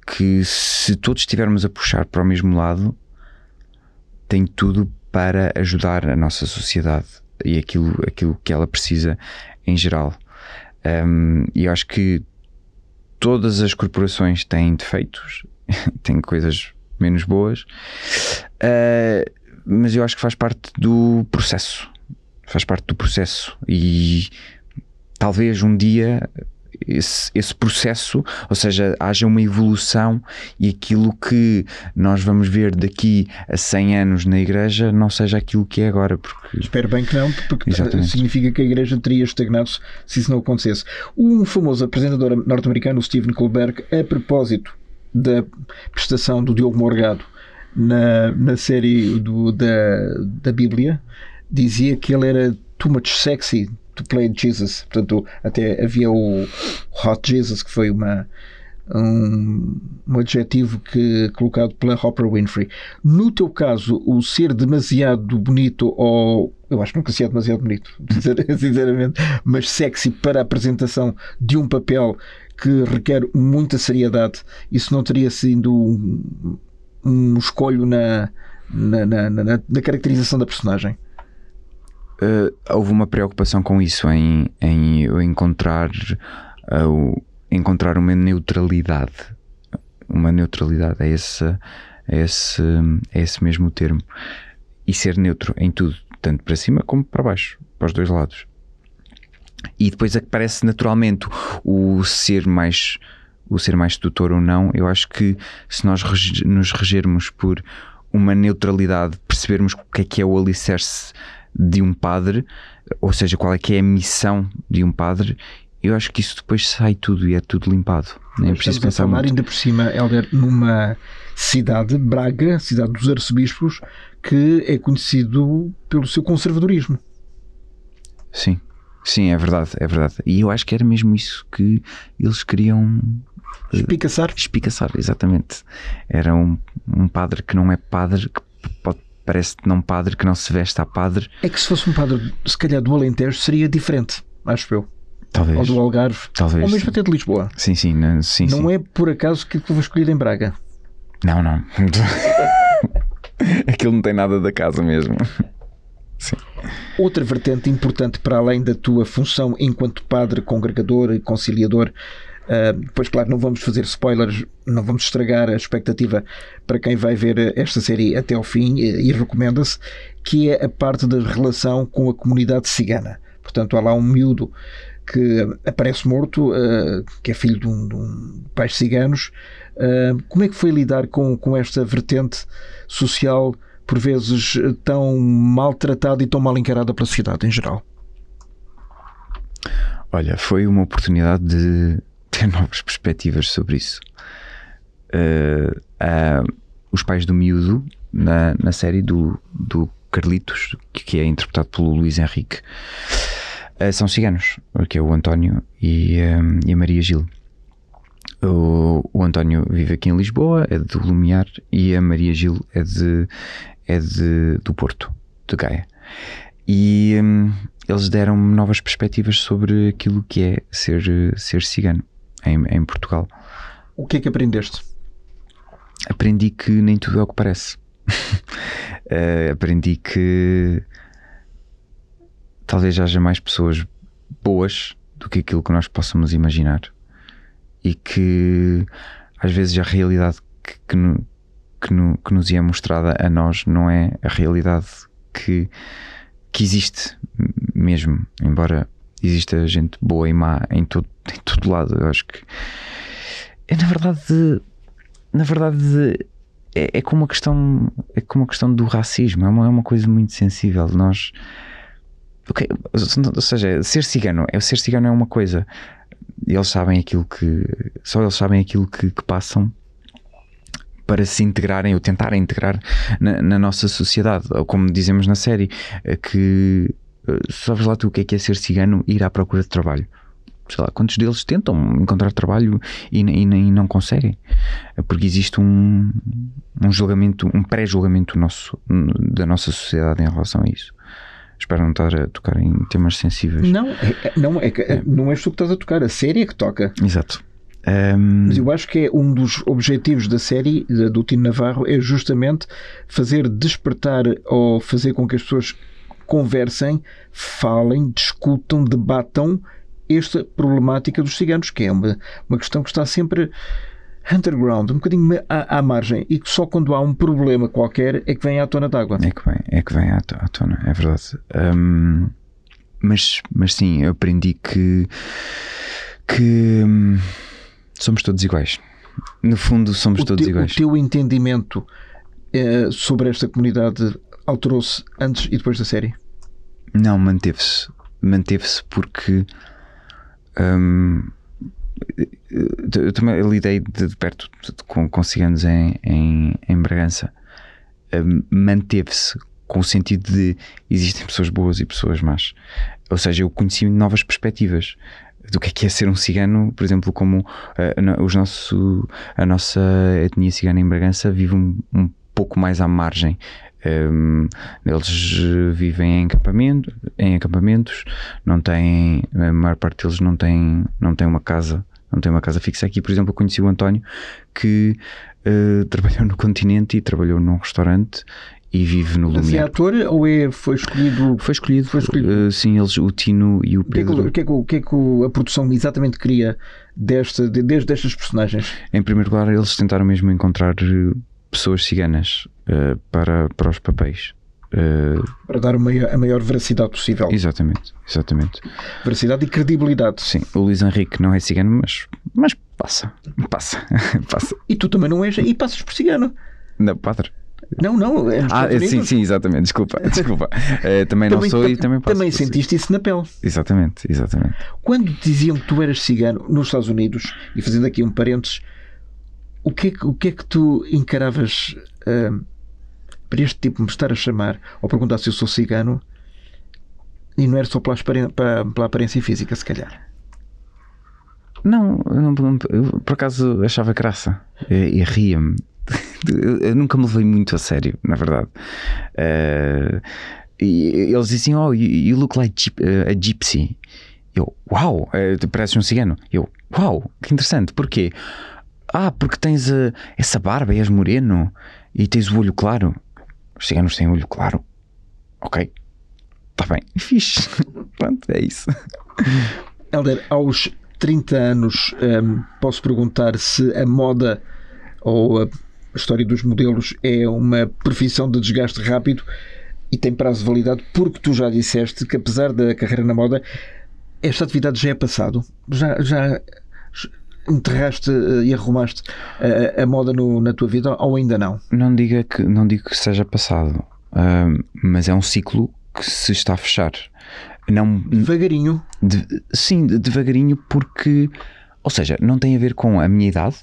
que, se todos estivermos a puxar para o mesmo lado, tem tudo para ajudar a nossa sociedade e aquilo, aquilo que ela precisa em geral. Um, e eu acho que todas as corporações têm defeitos, *laughs* têm coisas menos boas. Uh, mas eu acho que faz parte do processo. Faz parte do processo. E talvez um dia esse, esse, processo, ou seja, haja uma evolução e aquilo que nós vamos ver daqui a 100 anos na igreja não seja aquilo que é agora. Porque... Espero bem que não, porque Exatamente. significa que a igreja teria estagnado se isso não acontecesse. Um famoso apresentador norte-americano, Stephen Colbert, a propósito da prestação do Diogo Morgado na, na série do, da, da Bíblia, dizia que ele era too much sexy to play Jesus. Portanto, até havia o Hot Jesus, que foi uma, um, um adjetivo que colocado pela Hopper Winfrey. No teu caso, o ser demasiado bonito ou eu acho que nunca se é demasiado bonito, *laughs* sinceramente, mas sexy para a apresentação de um papel que requer muita seriedade, isso não teria sido um, um escolho na, na, na, na, na caracterização da personagem? Uh, houve uma preocupação com isso, em, em eu encontrar, uh, encontrar uma neutralidade. Uma neutralidade, é esse, é, esse, é esse mesmo termo. E ser neutro em tudo, tanto para cima como para baixo, para os dois lados. E depois aparece naturalmente o ser mais o ser mais sedutor ou não, eu acho que se nós nos regermos por uma neutralidade, percebermos o que é que é o alicerce de um padre, ou seja, qual é que é a missão de um padre, eu acho que isso depois sai tudo e é tudo limpado. Nem é preciso pensar falar muito. ainda por cima, Helder, numa cidade, Braga, cidade dos arcebispos, que é conhecido pelo seu conservadorismo. Sim, sim, é verdade, é verdade. E eu acho que era mesmo isso que eles queriam Espicaçar? Espicaçar, exatamente. Era um, um padre que não é padre, que pode, parece não padre, que não se veste a padre. É que se fosse um padre, se calhar do Alentejo, seria diferente, acho eu. Talvez. Ou do Algarve. Talvez. Ou mesmo até de Lisboa. Sim, sim. Não, sim, não sim. é por acaso que foi escolhido em Braga. Não, não. *laughs* Aquilo não tem nada da casa mesmo. Sim. Outra vertente importante para além da tua função enquanto padre, congregador e conciliador Uh, depois, claro, não vamos fazer spoilers, não vamos estragar a expectativa para quem vai ver esta série até ao fim e, e recomenda-se, que é a parte da relação com a comunidade cigana. Portanto, há lá um miúdo que aparece morto, uh, que é filho de um, de um pais ciganos. Uh, como é que foi lidar com, com esta vertente social, por vezes tão maltratada e tão mal encarada pela sociedade em geral? Olha, foi uma oportunidade de *laughs* novas perspectivas sobre isso. Uh, uh, os pais do miúdo, na, na série do, do Carlitos, que é interpretado pelo Luís Henrique, uh, são ciganos, que é o António e, um, e a Maria Gil. O, o, António vive aqui em Lisboa, é do Lumiar, e a Maria Gil é, de, é de, do Porto, de Gaia. E um, eles deram-me novas perspectivas sobre aquilo que é ser, ser cigano em, em Portugal. O que é que aprendeste? Aprendi que nem tudo é o que parece. uh, *laughs* aprendi que talvez haja mais pessoas boas do que aquilo que nós possamos imaginar e que às vezes a realidade que, que, no, que, no, que nos é mostrada a nós não é a realidade que, que existe mesmo, embora exista gente boa e má em todo, em todo lado. Eu acho que é na verdade, na verdade é, é como a questão é como a questão do racismo. É uma, é uma coisa muito sensível. Nós okay, ou seja, ser cigano, é ser cigano é uma coisa. Eles sabem aquilo que só eles sabem aquilo que, que passam para se integrarem ou tentarem integrar na, na, nossa sociedade, ou como dizemos na série, que eh, sabes lá tu o que é que é ser cigano ir à procura de trabalho? Sei lá, quantos deles tentam encontrar trabalho e, e, e não conseguem? É porque existe um, um julgamento, um pré-julgamento nosso, da nossa sociedade em relação a isso. Espero não estar a tocar em temas sensíveis. Não, é, é não, é, é. não és tu que estás a tocar, a série é que toca. Exato. Um... Mas eu acho que é um dos objetivos da série do Tino Navarro é justamente fazer despertar ou fazer com que as pessoas conversem, falem, discutam, debatam esta problemática dos ciganos, que é uma, uma questão que está sempre underground, um bocadinho à, à, margem, e que só quando há um problema qualquer é que vem à tona d'água. É que vem, é que vem à, à tona, é verdade. Um, mas, mas sim, eu aprendi que, que um, somos todos iguais. No fundo, somos o todos te, iguais. O teu entendimento eh, sobre esta comunidade alterou-se antes e depois da série? Não, manteve-se. Manteve-se porque. Hum, eu também lidei de perto com, com ciganos em, em, em Bragança. Hum, manteve-se com o sentido de existem pessoas boas e pessoas más. Ou seja, eu conheci novas perspectivas. do que é que é ser um cigano, por exemplo, como uh, os nosso, a nossa etnia cigana em Bragança vive um, um pouco mais à margem. Um, eles vivem em, acampamento, em acampamentos, não têm, a maior parte deles não tem, não tem uma casa, não tem uma casa fixa. Aqui, por exemplo, eu conheci o António que uh, trabalhou no continente e trabalhou num restaurante e vive no Lumiar. Mas é ator ou é, foi escolhido? Foi escolhido, foi escolhido. Uh, sim, eles, o Tino e o Pedro. O que é que, o que, é que, a produção exatamente queria desta, de, desde estas personagens? Em primeiro lugar, eles tentaram mesmo encontrar eh, pessoas ciganas uh, para, para os papéis. Uh, para dar a maior, a maior, veracidade possível. Exatamente, exatamente. Veracidade e credibilidade. Sim, o Luís Henrique não é cigano, mas, mas passa, passa, *laughs* passa. E tu também não és, e passas por cigano. Não, padre. Não, não. É ah, sim, sim, exatamente. Desculpa, *laughs* desculpa. Uh, também, não sou e também passo Também sentiste isso na pele. Exatamente, exatamente. Quando diziam que tu eras cigano nos Estados Unidos, e fazendo aqui um parênteses, o que é que, o que, é que tu encaravas uh, para este tipo me estar a chamar ou perguntar se eu sou cigano e não era só pela, pela, pela aparência física, se calhar? Não, não, eu, por acaso achava graça e, e ria-me *laughs* eu nunca me levei muito a sério, na verdade. Uh, e eles dizem: Oh, you, look like uh, a gypsy. Eu, uau, uh, pareces um cigano. Eu, uau, que interessante, porquê? Ah, porque tens uh, essa barba és moreno e tens o olho claro. Os ciganos têm olho claro. Ok, está bem, *laughs* fixe. Pronto, é isso. Helder, aos 30 anos, um, ehm, posso perguntar se a moda ou a a história dos modelos é uma profissão de desgaste rápido e tem prazo de validade, porque tu já disseste que, apesar da carreira na moda, esta atividade já é passado. Já, já enterraste eh, e arrumaste a, eh, a moda no, na tua vida ou ainda não? Não diga que não digo que seja passado, uh, mas é um ciclo que se está a fechar. Não, devagarinho. De, sim, devagarinho, porque, ou seja, não tem a ver com a minha idade,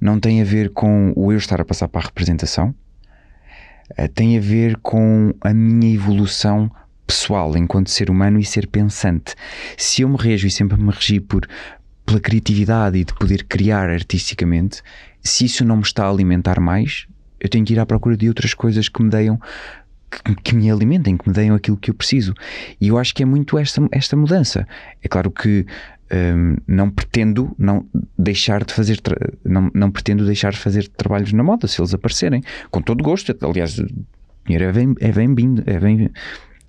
não tem a ver com o eu estar a passar para a representação, tem a ver com a minha evolução pessoal enquanto ser humano e ser pensante. Se eu me rejo e sempre me regi por pela criatividade e de poder criar artisticamente, se isso não me está a alimentar mais, eu tenho que ir à procura de outras coisas que me deem que, me alimentem, que me deem aquilo que eu preciso. E eu acho que é muito esta, esta mudança. É claro que um, não pretendo não deixar de fazer não, não pretendo deixar de fazer trabalhos na moda se eles aparecerem com todo gosto aliás dinheiro é bem é bem vindo é bem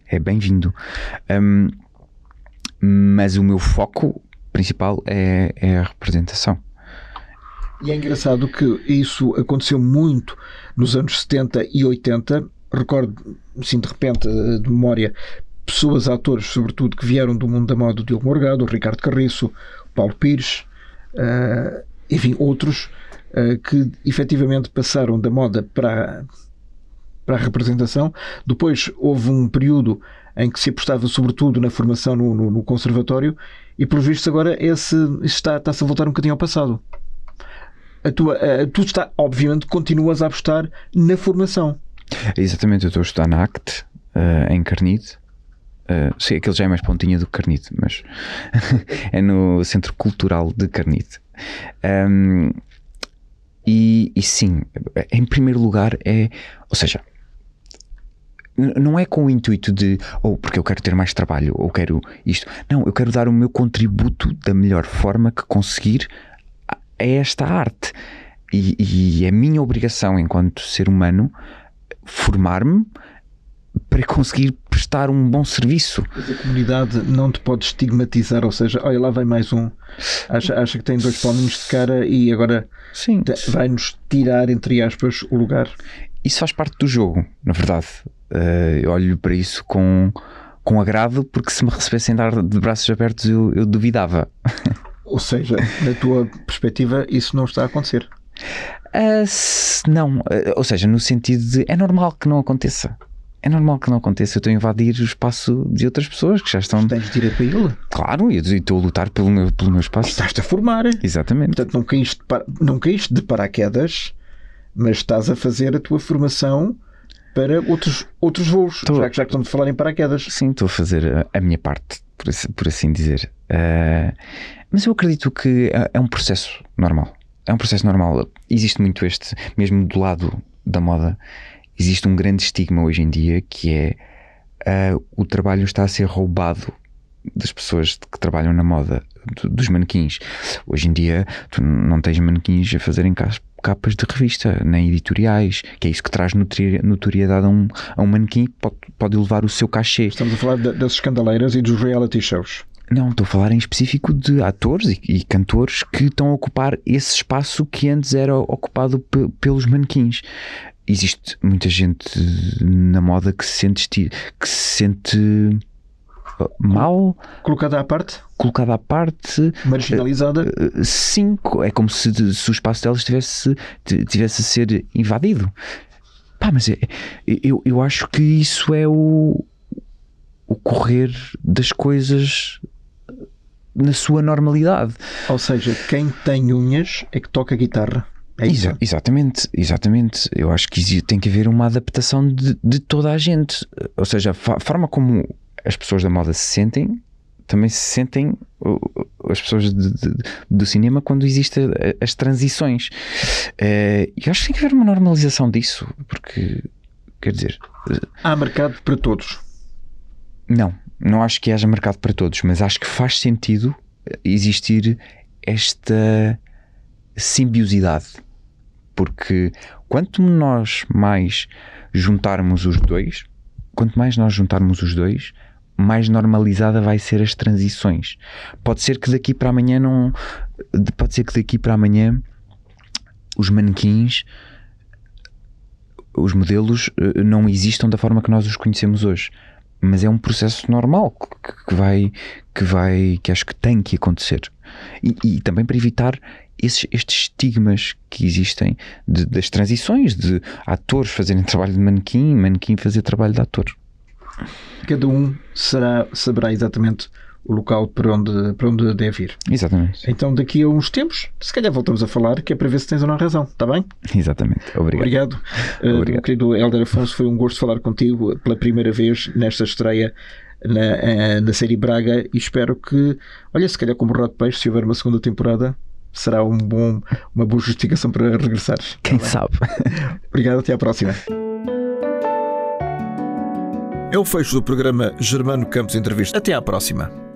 é bem vindo um, mas o meu foco principal é, é a representação. E é engraçado que isso aconteceu muito nos anos 70 e 80 recordo assim de repente de memória pessoas, atores, sobretudo, que vieram do mundo da moda, o Diogo Morgado, o Ricardo Carriço, o Paulo Pires, uh, enfim, outros uh, que efetivamente passaram da moda para, para a representação. Depois houve um período em que se apostava sobretudo na formação no, no, no conservatório e, pelos vistos, agora esse está, está-se a voltar um bocadinho ao passado. A tua, a, tu está, obviamente, continuas a apostar na formação. Exatamente, eu estou a estudar na ACT, uh, em Carnide, Uh, sei, aquele já é mais pontinha do Carnide, mas *laughs* é no Centro Cultural de Carnide. Um, e, e sim, em primeiro lugar é, ou seja, não é com o intuito de ou oh, porque eu quero ter mais trabalho ou quero isto. Não, eu quero dar o meu contributo da melhor forma que conseguir a esta arte. E, e é minha obrigação enquanto ser humano formar-me para conseguir prestar um bom serviço. Mas a comunidade não te pode estigmatizar, ou seja, olha, lá vai mais um, acha, acha que tem dois palminhos de cara e agora vai-nos tirar, entre aspas, o lugar. Isso faz parte do jogo, na verdade. Uh, eu olho para isso com, com agrado, porque se me recebessem dar de braços abertos eu, eu duvidava. Ou seja, na tua perspectiva, isso não está a acontecer. Uh, não, uh, ou seja, no sentido de é normal que não aconteça é normal que não aconteça. Eu estou a invadir o espaço de outras pessoas que já estão. Tens direito para ele. Claro, e estou a lutar pelo meu, pelo meu espaço. Estás-te a formar. Exatamente. Portanto, não caíste, de, não caíste de paraquedas, mas estás a fazer a tua formação para outros, outros voos, Tô- já que já que estamos a falar em paraquedas. Sim, estou a fazer a, a minha parte, por, assim- por assim dizer. Ah, mas eu acredito que é, é um processo normal. É um processo normal. Existe muito este, mesmo do lado da moda, existe um grande estigma hoje em dia que é ah, o trabalho está a ser roubado das pessoas que trabalham na moda, do- dos manequins. Hoje em dia, tu não tens manequins a fazerem cas- capas de revista, nem editoriais, que é isso que traz notoriedade a um, a um manequim, pode, pode elevar o seu cachê. Estamos a falar da- das escandaleiras e dos reality shows. Não, estou a falar em específico de atores e, e cantores que estão a ocupar esse espaço que antes era ocupado pe- pelos manequins. Existe muita gente na moda que se sente, que se sente mal, Colocada à parte, colocada à parte. marginalizada. Sim, co- é como se, se o espaço delas tivesse, tivesse a ser invadido. Pá, mas é- eu, eu acho que isso é o, o correr das coisas na sua normalidade. Ou seja, quem tem unhas é que toca guitarra. É. Exa- exatamente, exatamente. Eu acho que tem que haver uma adaptação de, de toda a gente. Ou seja, a forma como as pessoas da moda se sentem, também se sentem as pessoas de- de- do cinema quando existem as transições. Eh, E eu acho que tem que haver uma normalização disso, porque, quer dizer, Há mercado para todos. não, não acho que haja mercado para todos, mas acho que faz sentido existir esta simbiosidade. Porque quanto nós mais juntarmos os dois, quanto mais nós juntarmos os dois, mais normalizada vai ser as transições. Pode ser que daqui para amanhã não. Pode ser que daqui para amanhã os manequins, os modelos eh, não existam da forma que nós os conhecemos hoje. Mas é um processo normal que, vai, que vai, que acho que tem que acontecer. E, e também para evitar esses, estes estigmas que existem de- das transições, de atores fazerem *laughs* trabalho de manequim, manequim fazer trabalho de ator. Cada um será, saberá exatamente o local para onde, para onde deve ir. Exatamente. Então, daqui a uns tempos, se calhar voltamos a falar, que é para ver se tens ou não razão. Está bem? Exatamente. Obrigado. Obrigado. Uh, *laughs* Obrigado. meu querido Helder Afonso, foi um gosto falar contigo pela primeira vez nesta estreia na, eh, na série Braga e espero que, olha, se calhar como Rod Peixe, se houver uma segunda temporada, será um bom, uma boa justificação para regressar. Quem sabe? Obrigado, até à próxima. É o fecho do programa Germano Campos Entrevista. Até à próxima.